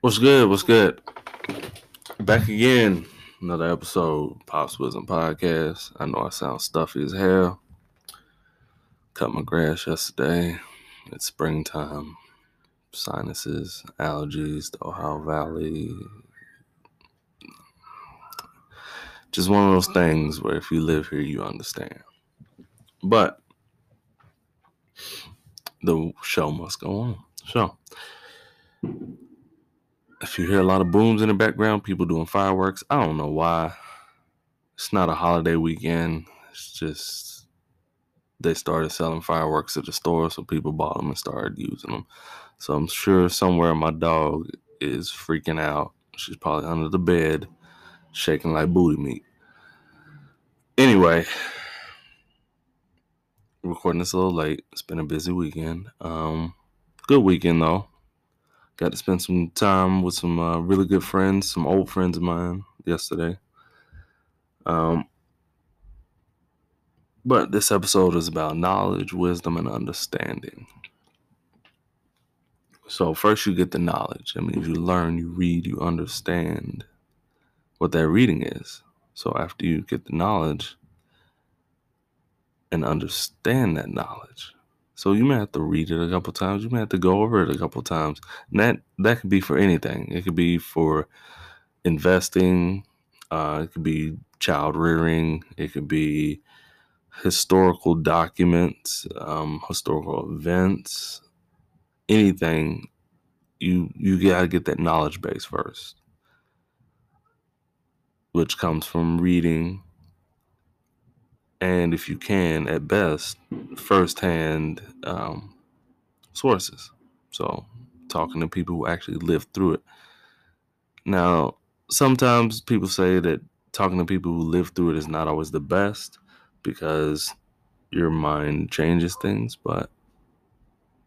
What's good? What's good? Back again. Another episode, Pops Wisdom Podcast. I know I sound stuffy as hell. Cut my grass yesterday. It's springtime. Sinuses, allergies, the Ohio Valley. Just one of those things where if you live here, you understand. But the show must go on. So, if you hear a lot of booms in the background, people doing fireworks, I don't know why. It's not a holiday weekend. It's just they started selling fireworks at the store, so people bought them and started using them. So I'm sure somewhere my dog is freaking out. She's probably under the bed, shaking like booty meat. Anyway, recording this a little late. It's been a busy weekend. Um, good weekend though. Got to spend some time with some uh, really good friends, some old friends of mine yesterday. Um, but this episode is about knowledge, wisdom, and understanding. So, first, you get the knowledge. That means you learn, you read, you understand what that reading is. So, after you get the knowledge and understand that knowledge, so you may have to read it a couple times. You may have to go over it a couple times. And that that could be for anything. It could be for investing. Uh, it could be child rearing. It could be historical documents, um, historical events, anything. You you gotta get that knowledge base first, which comes from reading and if you can, at best, firsthand um, sources. So, talking to people who actually lived through it. Now, sometimes people say that talking to people who lived through it is not always the best because your mind changes things, but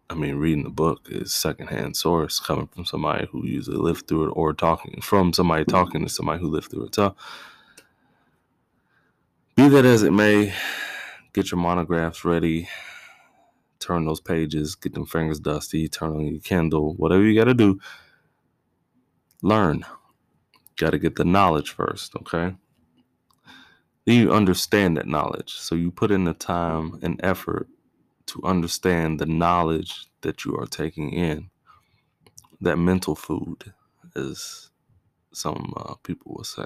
I mean, reading the book is secondhand source coming from somebody who usually lived through it or talking from somebody talking to somebody who lived through it. So, be that as it may, get your monographs ready, turn those pages, get them fingers dusty, turn on your Kindle, whatever you got to do. Learn. Got to get the knowledge first, okay? Then you understand that knowledge. So you put in the time and effort to understand the knowledge that you are taking in. That mental food, as some uh, people will say.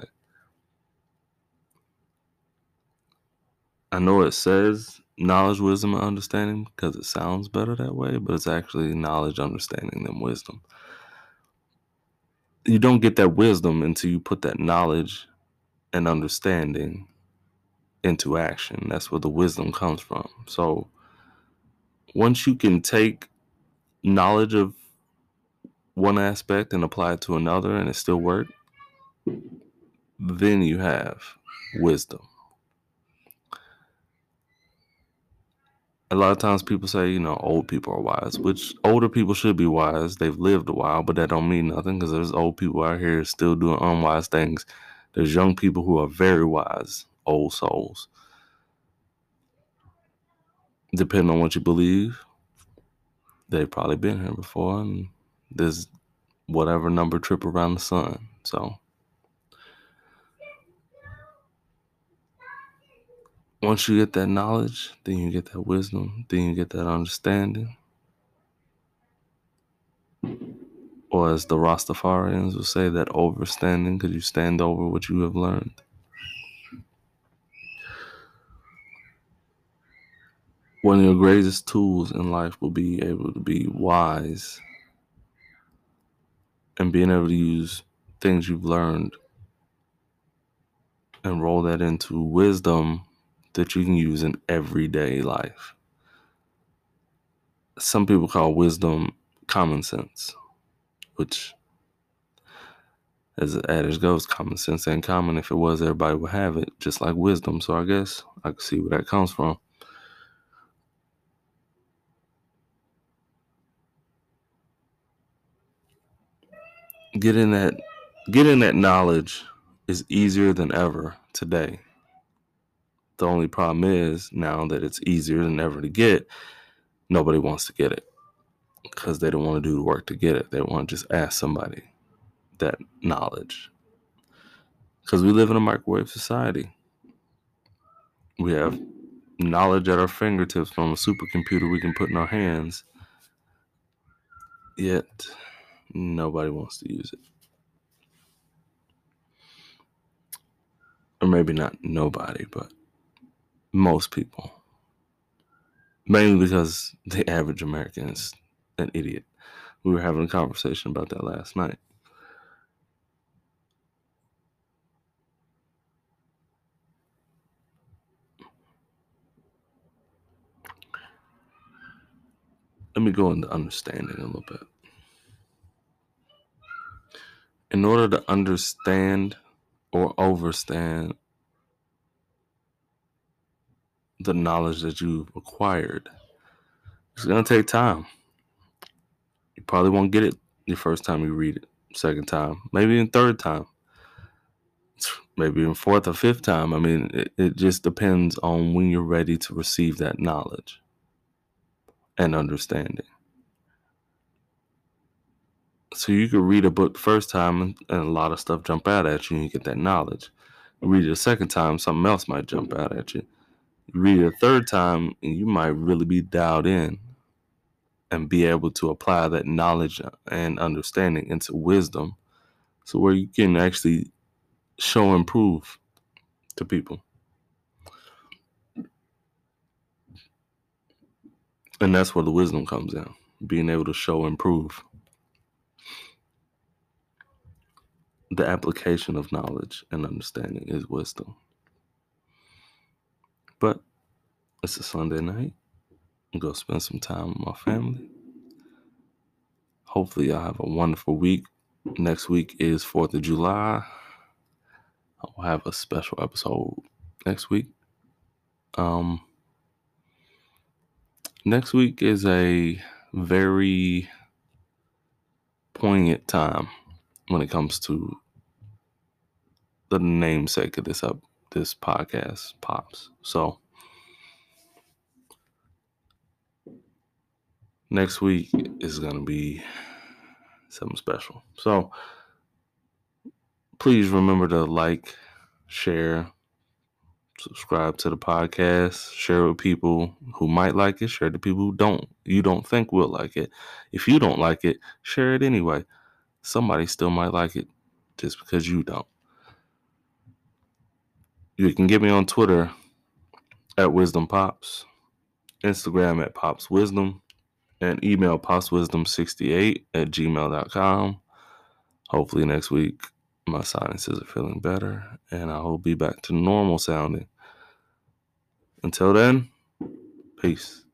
I know it says knowledge, wisdom, and understanding because it sounds better that way, but it's actually knowledge, understanding, and wisdom. You don't get that wisdom until you put that knowledge and understanding into action. That's where the wisdom comes from. So once you can take knowledge of one aspect and apply it to another and it still work, then you have wisdom. A lot of times people say, you know, old people are wise, which older people should be wise. They've lived a while, but that don't mean nothing because there's old people out here still doing unwise things. There's young people who are very wise, old souls. Depending on what you believe, they've probably been here before, and there's whatever number trip around the sun. So once you get that knowledge, then you get that wisdom, then you get that understanding. Or as the Rastafarians will say, that overstanding, because you stand over what you have learned. One of your greatest tools in life will be able to be wise and being able to use things you've learned and roll that into wisdom that you can use in everyday life. Some people call wisdom common sense, which, as the adage goes, common sense ain't common. If it was, everybody would have it, just like wisdom. So I guess I can see where that comes from. Getting that getting that knowledge is easier than ever today. The only problem is now that it's easier than ever to get, nobody wants to get it because they don't want to do the work to get it. They want to just ask somebody. that knowledge. Because we live in a microwave society. We have knowledge at our fingertips from a supercomputer we can put in our hands. Yet, nobody wants to use it. Or maybe not nobody, but most people. Mainly because the average American is an idiot. We were having a conversation about that last night. let me go into understanding a little bit. In order to understand or overstand the knowledge that you've acquired, it's going to take time. You probably won't get it the first time you read it, second time, maybe even third time, maybe even fourth or fifth time. I mean, it, it just depends on when you're ready to receive that knowledge and understanding. So you could read a book the first time and, and, a lot of stuff jump out at you and you get that knowledge. You read it a second time, something else might jump out at you. Read it a third time and you might really be dialed in and be able to apply that knowledge and understanding into wisdom so where you can actually show and prove to people. And that's where the wisdom comes in being able to show and prove. The application of knowledge and understanding is wisdom. But it's a Sunday night. I'm going to spend some time with my family. Hopefully, I have a wonderful week. Next week is 4th of July. I'll have a special episode next week. Um, next week is a very poignant time when it comes to the namesake of this up this podcast pops. So next week is gonna be something special. So please remember to like, share, subscribe to the podcast, share with people who might like it, share to people who don't. You don't think will like it. If you don't like it, share it anyway. Somebody still might like it just because you don't. You can get me on Twitter at Wisdom Pops, Instagram at Pops Wisdom, and email popswisdom68 at gmail.com. Hopefully next week my sinuses are feeling better and I will be back to normal sounding. Until then, peace.